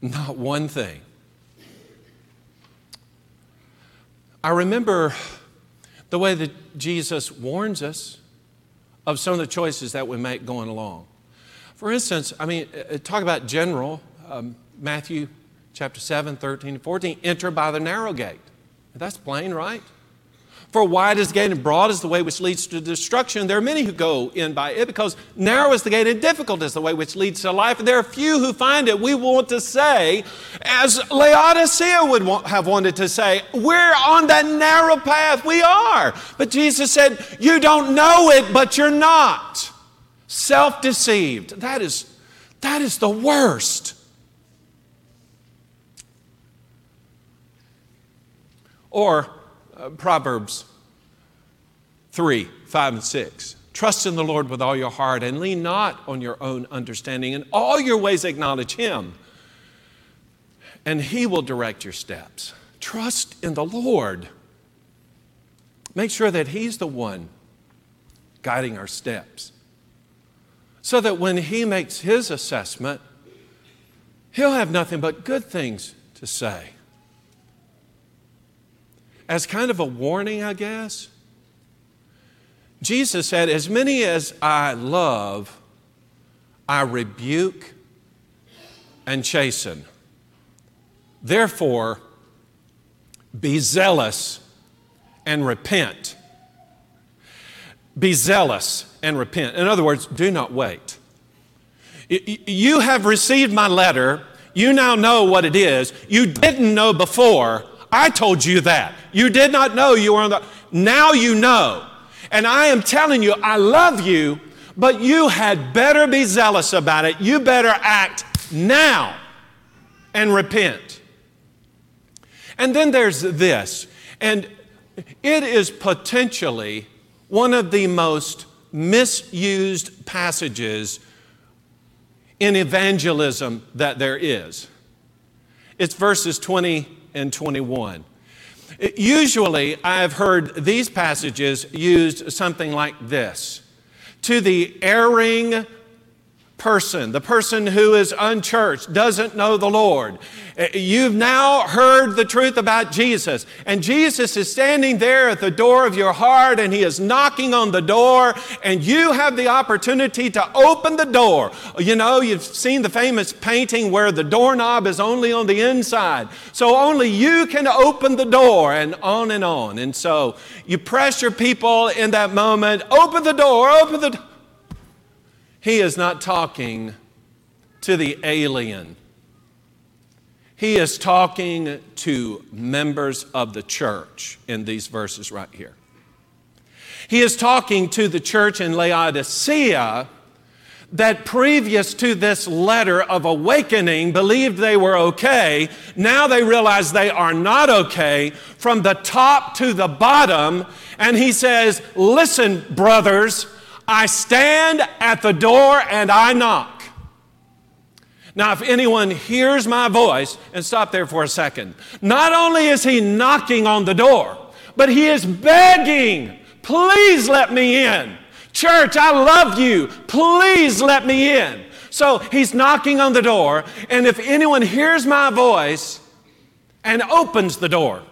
Not one thing. I remember the way that Jesus warns us of some of the choices that we make going along. For instance, I mean, uh, uh, talk about general, um, Matthew chapter 7, 13, 14, enter by the narrow gate. That's plain, right? For wide is the gate and broad is the way which leads to destruction. There are many who go in by it because narrow is the gate and difficult is the way which leads to life. And there are few who find it. We want to say, as Laodicea would want, have wanted to say, we're on that narrow path. We are. But Jesus said, You don't know it, but you're not. Self deceived. That is, that is the worst. Or uh, Proverbs 3 5 and 6. Trust in the Lord with all your heart and lean not on your own understanding. In all your ways, acknowledge Him, and He will direct your steps. Trust in the Lord. Make sure that He's the one guiding our steps so that when He makes His assessment, He'll have nothing but good things to say as kind of a warning, I guess, Jesus said, As many as I love, I rebuke and chasten. Therefore, be zealous and repent. Be zealous and repent. In other words, do not wait. You have received my letter. You now know what it is. You didn't know before. I told you that. You did not know you were on the. Now you know. And I am telling you, I love you, but you had better be zealous about it. You better act now and repent. And then there's this, and it is potentially one of the most misused passages in evangelism that there is. It's verses 20 and 21. Usually, I've heard these passages used something like this To the erring person, the person who is unchurched, doesn't know the Lord. Uh, you've now heard the truth about Jesus, and Jesus is standing there at the door of your heart, and He is knocking on the door, and you have the opportunity to open the door. You know, you've seen the famous painting where the doorknob is only on the inside, so only you can open the door, and on and on. And so you pressure people in that moment open the door, open the door. He is not talking to the alien. He is talking to members of the church in these verses right here. He is talking to the church in Laodicea that previous to this letter of awakening believed they were okay. Now they realize they are not okay from the top to the bottom. And he says, Listen, brothers, I stand at the door and I knock. Now, if anyone hears my voice, and stop there for a second, not only is he knocking on the door, but he is begging, please let me in. Church, I love you. Please let me in. So he's knocking on the door, and if anyone hears my voice and opens the door,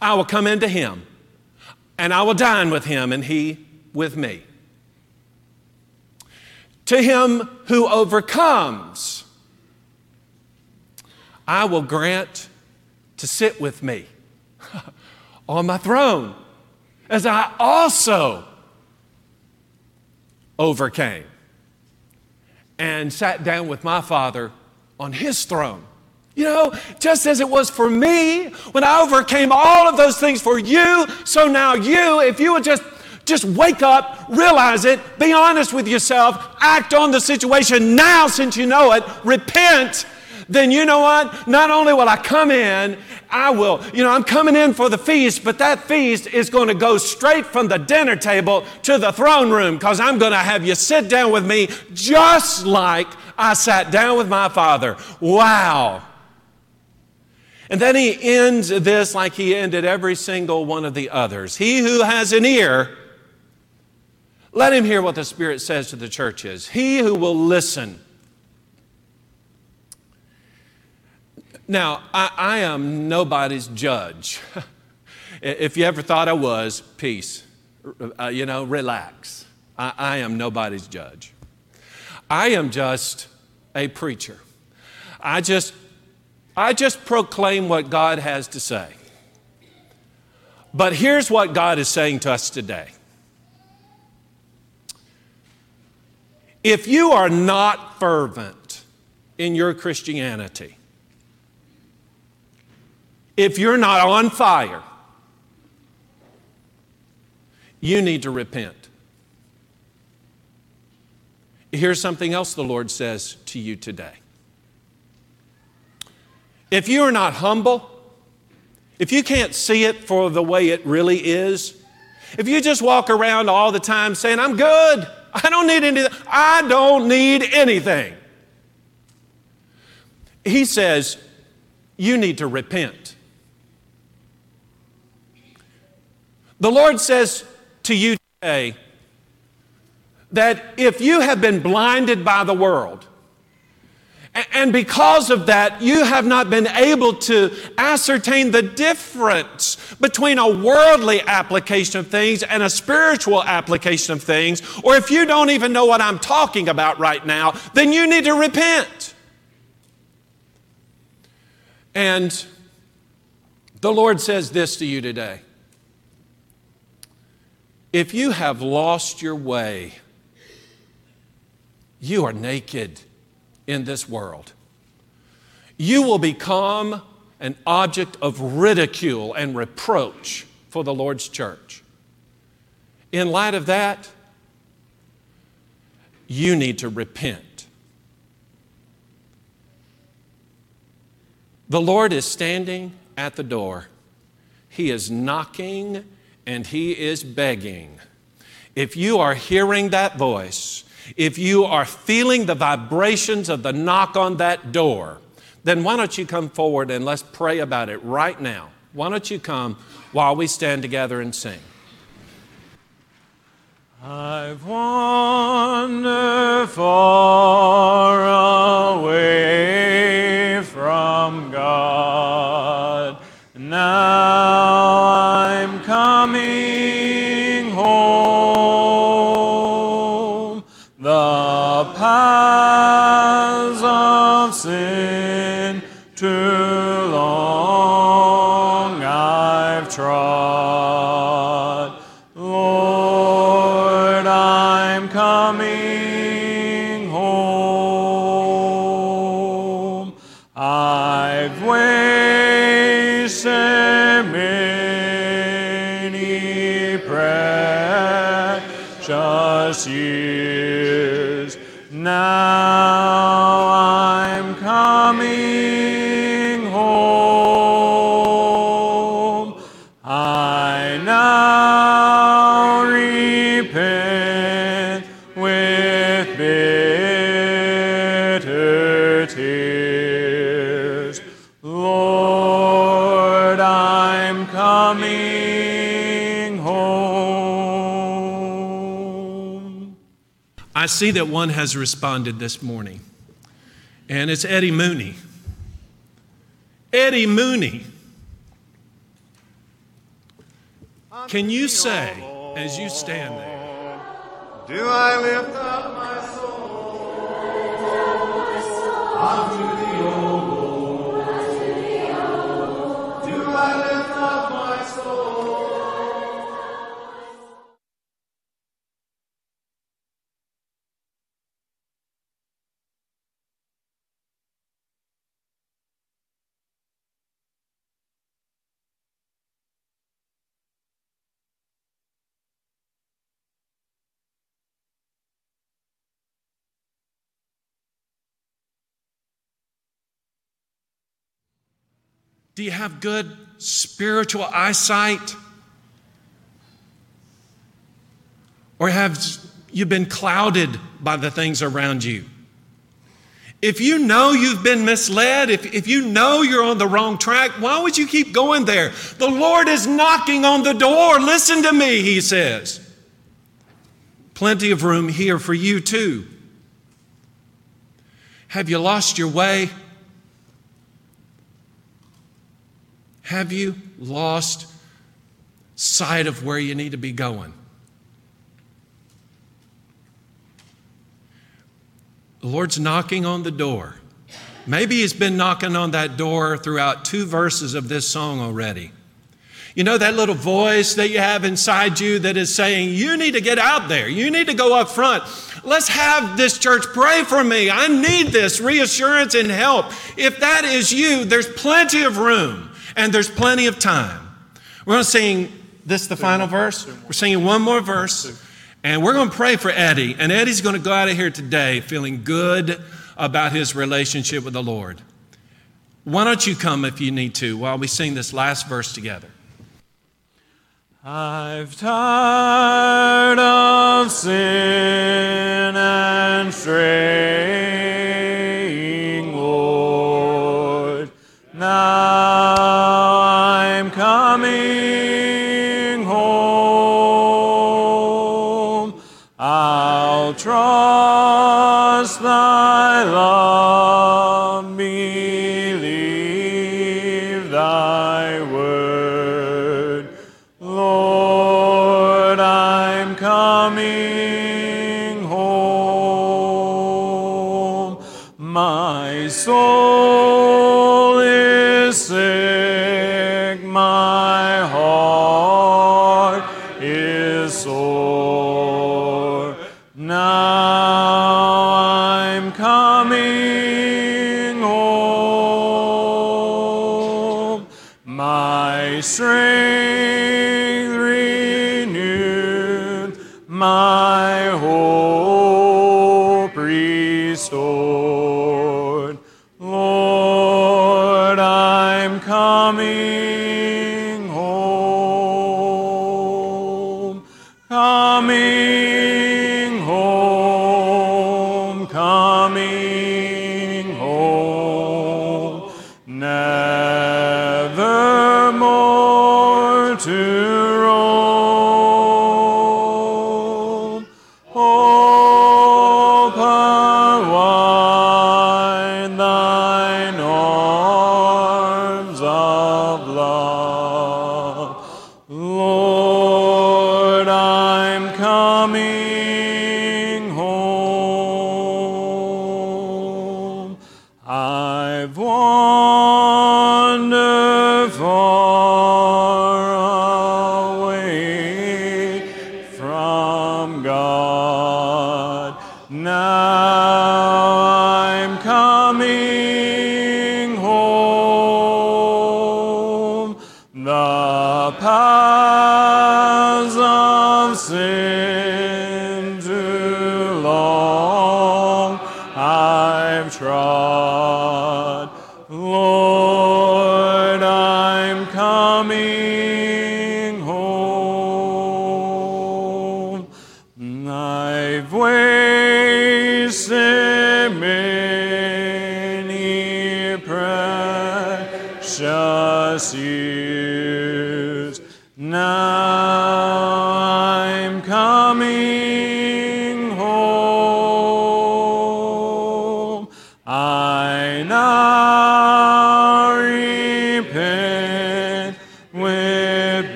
I will come into him, and I will dine with him, and he with me. To him who overcomes, I will grant to sit with me [laughs] on my throne, as I also overcame and sat down with my Father on his throne. You know, just as it was for me when I overcame all of those things for you, so now you, if you would just just wake up, realize it, be honest with yourself, act on the situation now since you know it, repent. Then you know what? Not only will I come in, I will, you know, I'm coming in for the feast, but that feast is going to go straight from the dinner table to the throne room because I'm going to have you sit down with me just like I sat down with my father. Wow. And then he ends this like he ended every single one of the others. He who has an ear, let him hear what the Spirit says to the churches. He who will listen. Now, I, I am nobody's judge. [laughs] if you ever thought I was, peace. Uh, you know, relax. I, I am nobody's judge. I am just a preacher. I just, I just proclaim what God has to say. But here's what God is saying to us today. If you are not fervent in your Christianity, if you're not on fire, you need to repent. Here's something else the Lord says to you today. If you are not humble, if you can't see it for the way it really is, if you just walk around all the time saying, I'm good, I don't need anything, I don't need anything. He says, you need to repent. The Lord says to you today that if you have been blinded by the world, and because of that, you have not been able to ascertain the difference between a worldly application of things and a spiritual application of things. Or if you don't even know what I'm talking about right now, then you need to repent. And the Lord says this to you today if you have lost your way, you are naked in this world. You will become an object of ridicule and reproach for the Lord's church. In light of that, you need to repent. The Lord is standing at the door. He is knocking and He is begging. If you are hearing that voice, if you are feeling the vibrations of the knock on that door, then why don't you come forward and let's pray about it right now? Why don't you come while we stand together and sing? I've wandered far away from I see that one has responded this morning, and it's Eddie Mooney. Eddie Mooney. Can you say, as you stand there, Do I lift do you have good spiritual eyesight? Or have you been clouded by the things around you? If you know you've been misled, if, if you know you're on the wrong track, why would you keep going there? The Lord is knocking on the door. Listen to me, he says. Plenty of room here for you too. Have you lost your way? Have you lost sight of where you need to be going? The Lord's knocking on the door. Maybe He's been knocking on that door throughout two verses of this song already. You know, that little voice that you have inside you that is saying, You need to get out there. You need to go up front. Let's have this church pray for me. I need this reassurance and help. If that is you, there's plenty of room and there's plenty of time. We're going to sing this, the final verse. We're singing one more verse, and we're going to pray for Eddie. And Eddie's going to go out of here today feeling good about his relationship with the Lord. Why don't you come if you need to while we sing this last verse together? I've tired of sin and straying.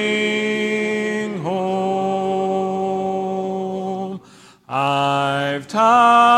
coming home. I've tied.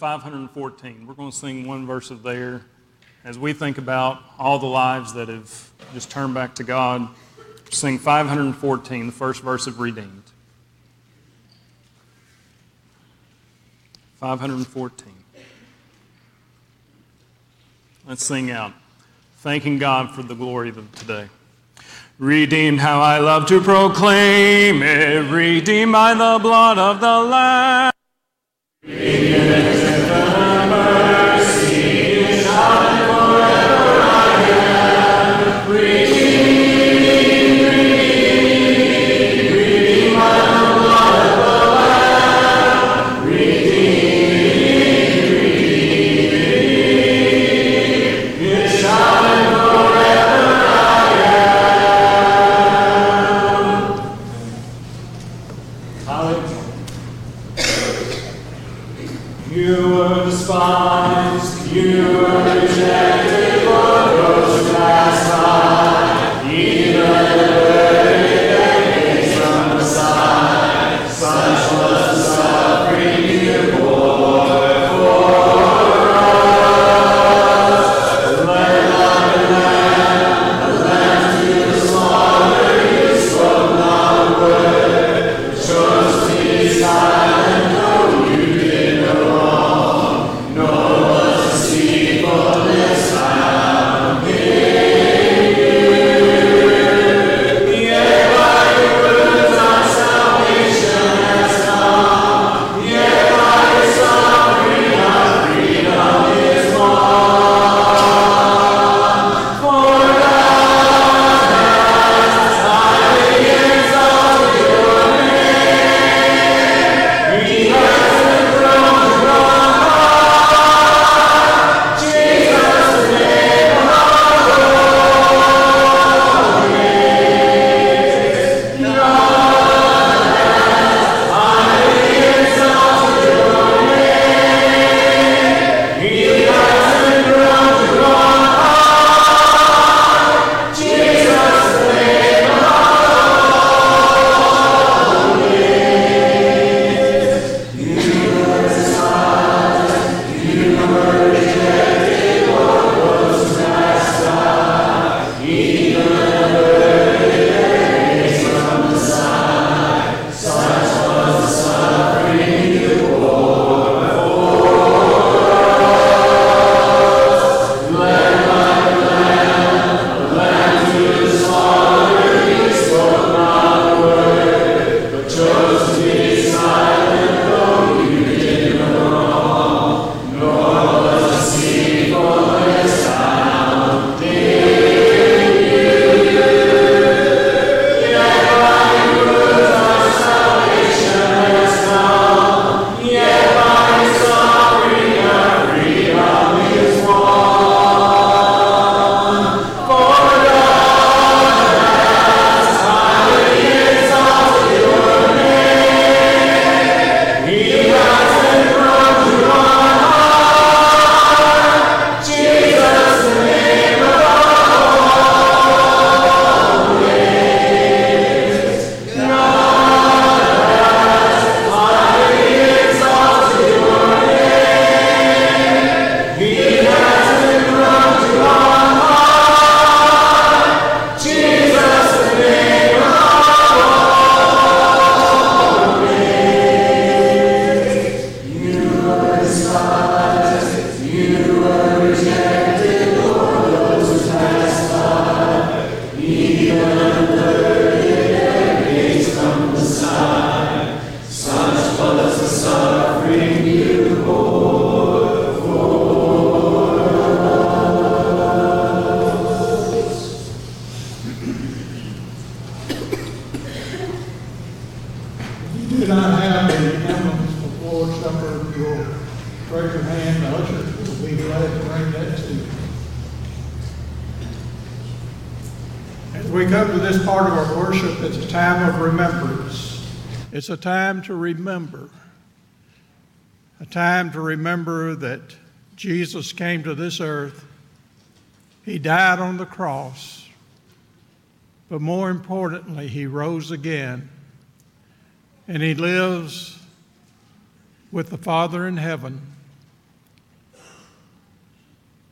514. We're going to sing one verse of there as we think about all the lives that have just turned back to God. Sing 514, the first verse of Redeemed. 514. Let's sing out, thanking God for the glory of today. Redeemed, how I love to proclaim it, redeemed by the blood of the Lamb. Jesus came to this earth. He died on the cross. But more importantly, he rose again. And he lives with the Father in heaven.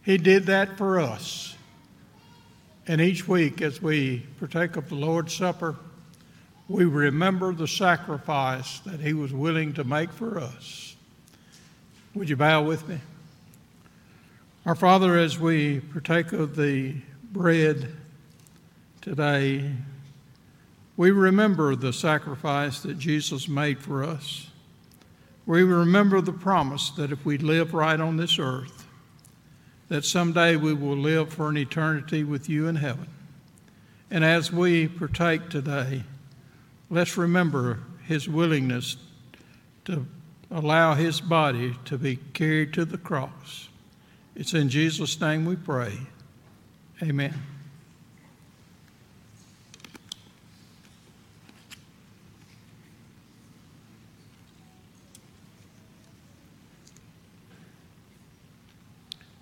He did that for us. And each week, as we partake of the Lord's Supper, we remember the sacrifice that He was willing to make for us. Would you bow with me? Our Father, as we partake of the bread today, we remember the sacrifice that Jesus made for us. We remember the promise that if we live right on this earth, that someday we will live for an eternity with you in heaven. And as we partake today, let's remember his willingness to allow his body to be carried to the cross. It's in Jesus' name we pray. Amen.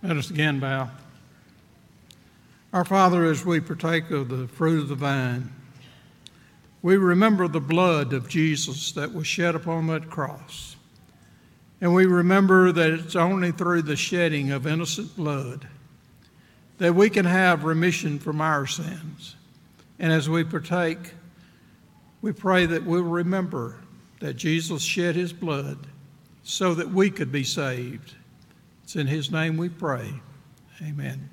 Let us again bow. Our Father, as we partake of the fruit of the vine, we remember the blood of Jesus that was shed upon that cross. And we remember that it's only through the shedding of innocent blood that we can have remission from our sins. And as we partake, we pray that we'll remember that Jesus shed his blood so that we could be saved. It's in His name we pray. Amen.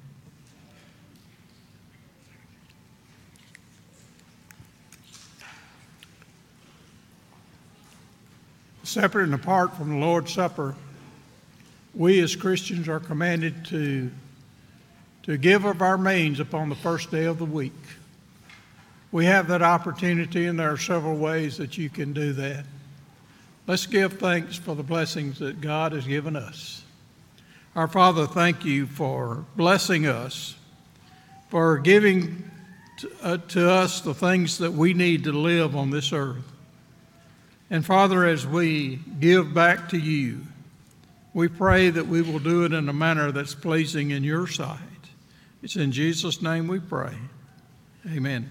Separate and apart from the Lord's Supper, we as Christians are commanded to, to give of our means upon the first day of the week. We have that opportunity, and there are several ways that you can do that. Let's give thanks for the blessings that God has given us. Our Father, thank you for blessing us, for giving to, uh, to, us the things that we need to live on this earth. And Father, as we give back to you, we pray that we will do it in a manner that's pleasing in your sight. It's in Jesus' name we pray. Amen.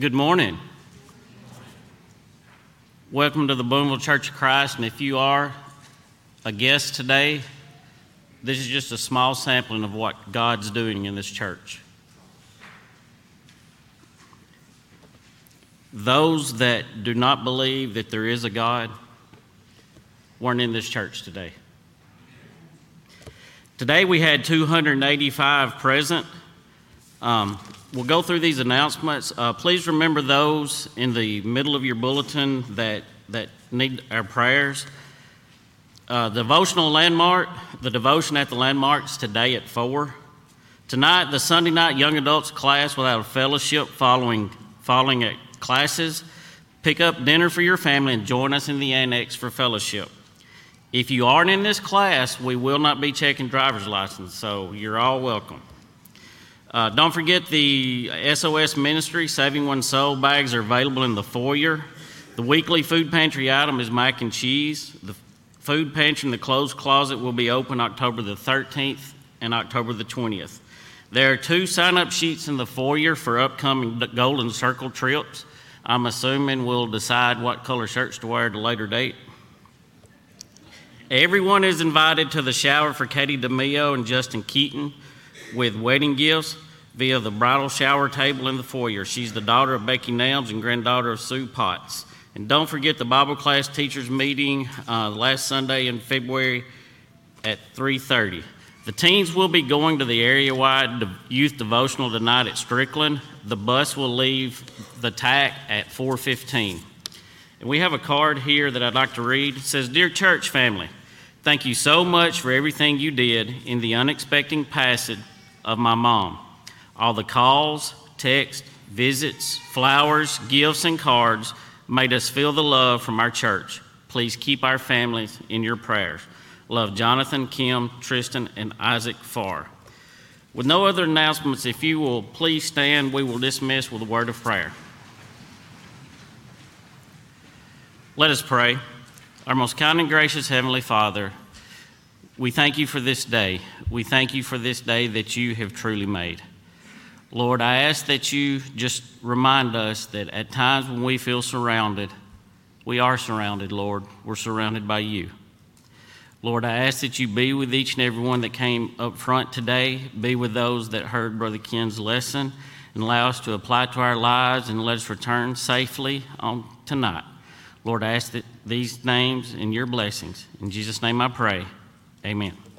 Good morning. Welcome to the Boonville Church of Christ. And if you are a guest today, this is just a small sampling of what God's doing in this church. Those that do not believe that there is a God weren't in this church today. Today we had 285 present. Um, We'll go through these announcements. Uh, please remember those in the middle of your bulletin that, that need our prayers. Uh, devotional landmark, the devotion at the landmarks today at 4. Tonight, the Sunday night young adults class without a fellowship following, following at classes. Pick up dinner for your family and join us in the annex for fellowship. If you aren't in this class, we will not be checking driver's license, so you're all welcome. Uh, don't forget the SOS Ministry Saving One Soul bags are available in the foyer. The weekly food pantry item is mac and cheese. The food pantry and the clothes closet will be open October the 13th and October the 20th. There are two sign up sheets in the foyer for upcoming Golden Circle trips. I'm assuming we'll decide what color shirts to wear at a later date. Everyone is invited to the shower for Katie DeMio and Justin Keaton with wedding gifts via the bridal shower table in the foyer. She's the daughter of Becky Nelms and granddaughter of Sue Potts. And don't forget the Bible class teachers meeting uh, last Sunday in February at 3:30. The teens will be going to the area-wide youth devotional tonight at Strickland. The bus will leave the TAC at 4:15. And we have a card here that I'd like to read. It says, "Dear church family, Thank you so much for everything you did in the unexpected passage of my mom. All the calls, texts, visits, flowers, gifts, and cards made us feel the love from our church. Please keep our families in your prayers. Love Jonathan, Kim, Tristan, and Isaac Farr. With no other announcements, if you will please stand, we will dismiss with a word of prayer. Let us pray. Our most kind and gracious Heavenly Father, we thank you for this day. We thank you for this day that you have truly made. Lord, I ask that you just remind us that at times when we feel surrounded, we are surrounded, Lord. We're surrounded by you. Lord, I ask that you be with each and every one that came up front today, be with those that heard Brother Ken's lesson, and allow us to apply to our lives and let us return safely on tonight. Lord, I ask that these names and your blessings. In Jesus' name I pray. Amen.